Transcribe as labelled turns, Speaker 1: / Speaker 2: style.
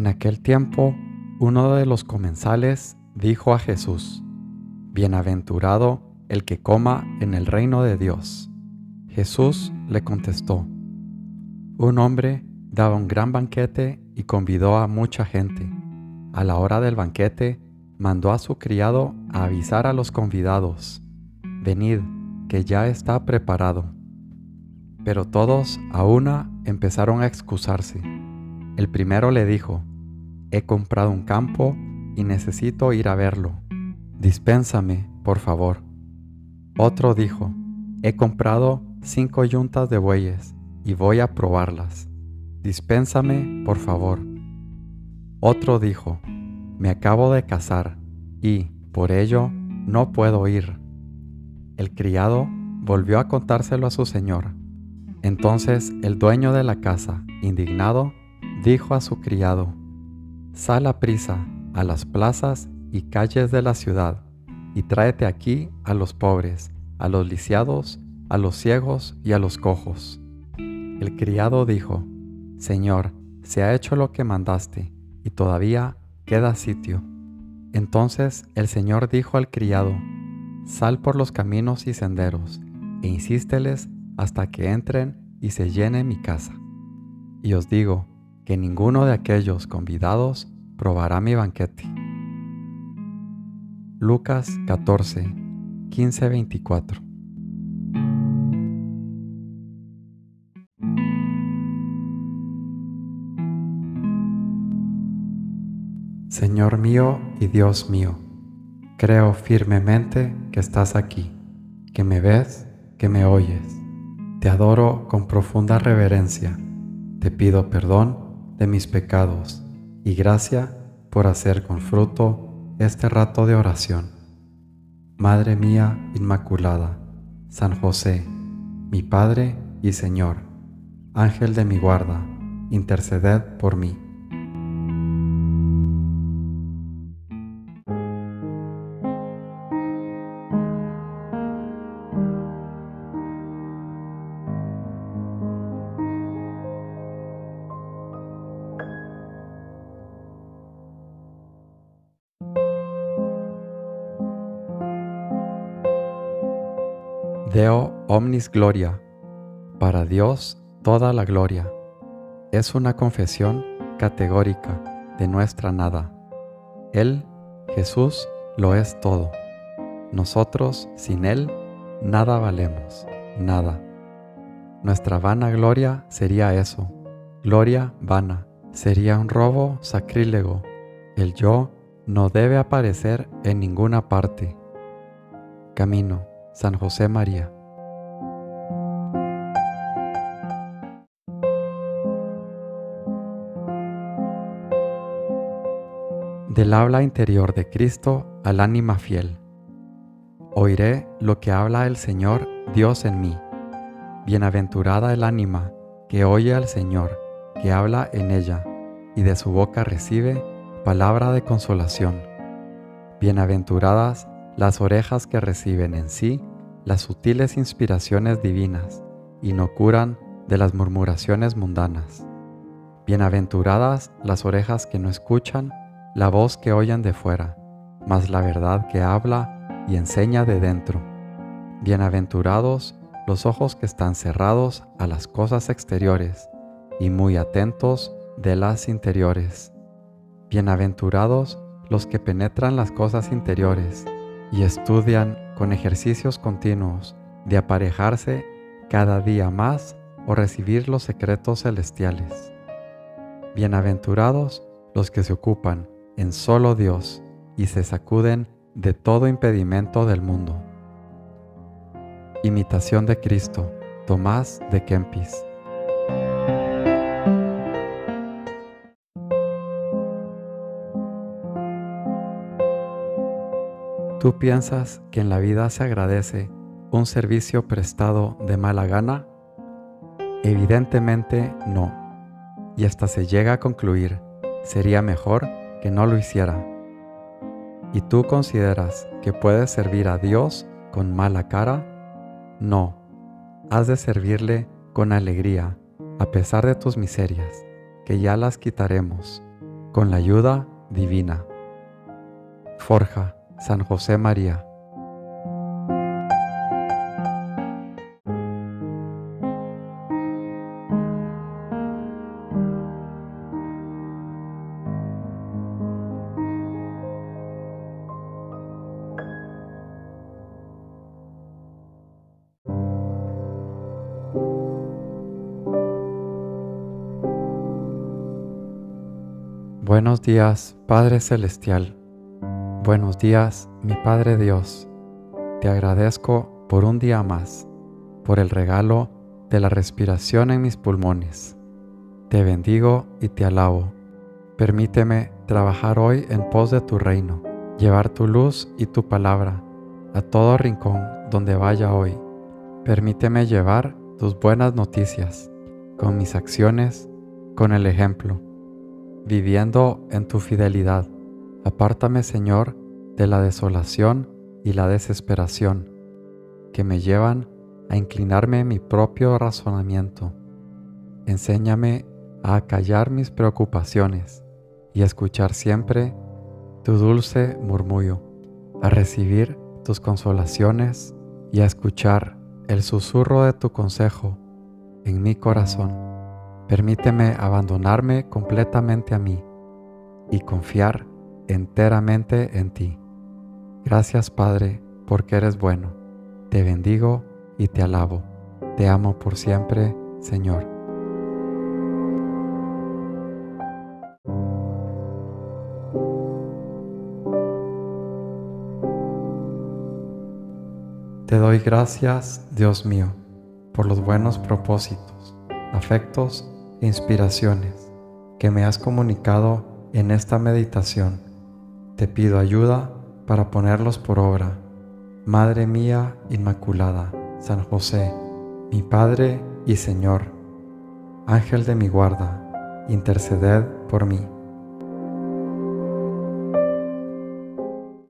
Speaker 1: En aquel tiempo, uno de los comensales dijo a Jesús, Bienaventurado el que coma en el reino de Dios. Jesús le contestó, Un hombre daba un gran banquete y convidó a mucha gente. A la hora del banquete, mandó a su criado a avisar a los convidados, Venid, que ya está preparado. Pero todos a una empezaron a excusarse. El primero le dijo, He comprado un campo y necesito ir a verlo. Dispénsame, por favor. Otro dijo, He comprado cinco yuntas de bueyes y voy a probarlas. Dispénsame, por favor. Otro dijo, me acabo de casar y, por ello, no puedo ir. El criado volvió a contárselo a su señor. Entonces el dueño de la casa, indignado, dijo a su criado, Sal a prisa a las plazas y calles de la ciudad, y tráete aquí a los pobres, a los lisiados, a los ciegos y a los cojos. El criado dijo, Señor, se ha hecho lo que mandaste, y todavía queda sitio. Entonces el Señor dijo al criado, Sal por los caminos y senderos, e insísteles hasta que entren y se llene mi casa. Y os digo que ninguno de aquellos convidados probará mi banquete. Lucas 14, 15, 24 Señor mío y Dios mío, creo firmemente que estás aquí, que me ves, que me oyes. Te adoro con profunda reverencia. Te pido perdón de mis pecados y gracia por hacer con fruto este rato de oración. Madre mía Inmaculada, San José, mi Padre y Señor, Ángel de mi guarda, interceded por mí. Deo omnis gloria, para Dios toda la gloria. Es una confesión categórica de nuestra nada. Él, Jesús, lo es todo. Nosotros, sin Él, nada valemos, nada. Nuestra vana gloria sería eso, gloria vana, sería un robo sacrílego. El yo no debe aparecer en ninguna parte. Camino San José María. Del habla interior de Cristo al ánima fiel. Oiré lo que habla el Señor Dios en mí. Bienaventurada el ánima que oye al Señor, que habla en ella, y de su boca recibe palabra de consolación. Bienaventuradas las orejas que reciben en sí las sutiles inspiraciones divinas y no curan de las murmuraciones mundanas. Bienaventuradas las orejas que no escuchan la voz que oyen de fuera, mas la verdad que habla y enseña de dentro. Bienaventurados los ojos que están cerrados a las cosas exteriores y muy atentos de las interiores. Bienaventurados los que penetran las cosas interiores y estudian con ejercicios continuos de aparejarse cada día más o recibir los secretos celestiales. Bienaventurados los que se ocupan en solo Dios y se sacuden de todo impedimento del mundo. Imitación de Cristo, Tomás de Kempis. ¿Tú piensas que en la vida se agradece un servicio prestado de mala gana? Evidentemente no. Y hasta se llega a concluir, sería mejor que no lo hiciera. ¿Y tú consideras que puedes servir a Dios con mala cara? No. Has de servirle con alegría, a pesar de tus miserias, que ya las quitaremos. con la ayuda divina. Forja San José María. Buenos días, Padre Celestial. Buenos días, mi Padre Dios. Te agradezco por un día más, por el regalo de la respiración en mis pulmones. Te bendigo y te alabo. Permíteme trabajar hoy en pos de tu reino, llevar tu luz y tu palabra a todo rincón donde vaya hoy. Permíteme llevar tus buenas noticias, con mis acciones, con el ejemplo viviendo en tu fidelidad. Apártame, Señor, de la desolación y la desesperación que me llevan a inclinarme en mi propio razonamiento. Enséñame a callar mis preocupaciones y a escuchar siempre tu dulce murmullo, a recibir tus consolaciones y a escuchar el susurro de tu consejo en mi corazón. Permíteme abandonarme completamente a mí y confiar enteramente en ti. Gracias Padre, porque eres bueno. Te bendigo y te alabo. Te amo por siempre, Señor. Te doy gracias, Dios mío, por los buenos propósitos, afectos inspiraciones que me has comunicado en esta meditación. Te pido ayuda para ponerlos por obra. Madre mía Inmaculada, San José, mi Padre y Señor, Ángel de mi guarda, interceded por mí.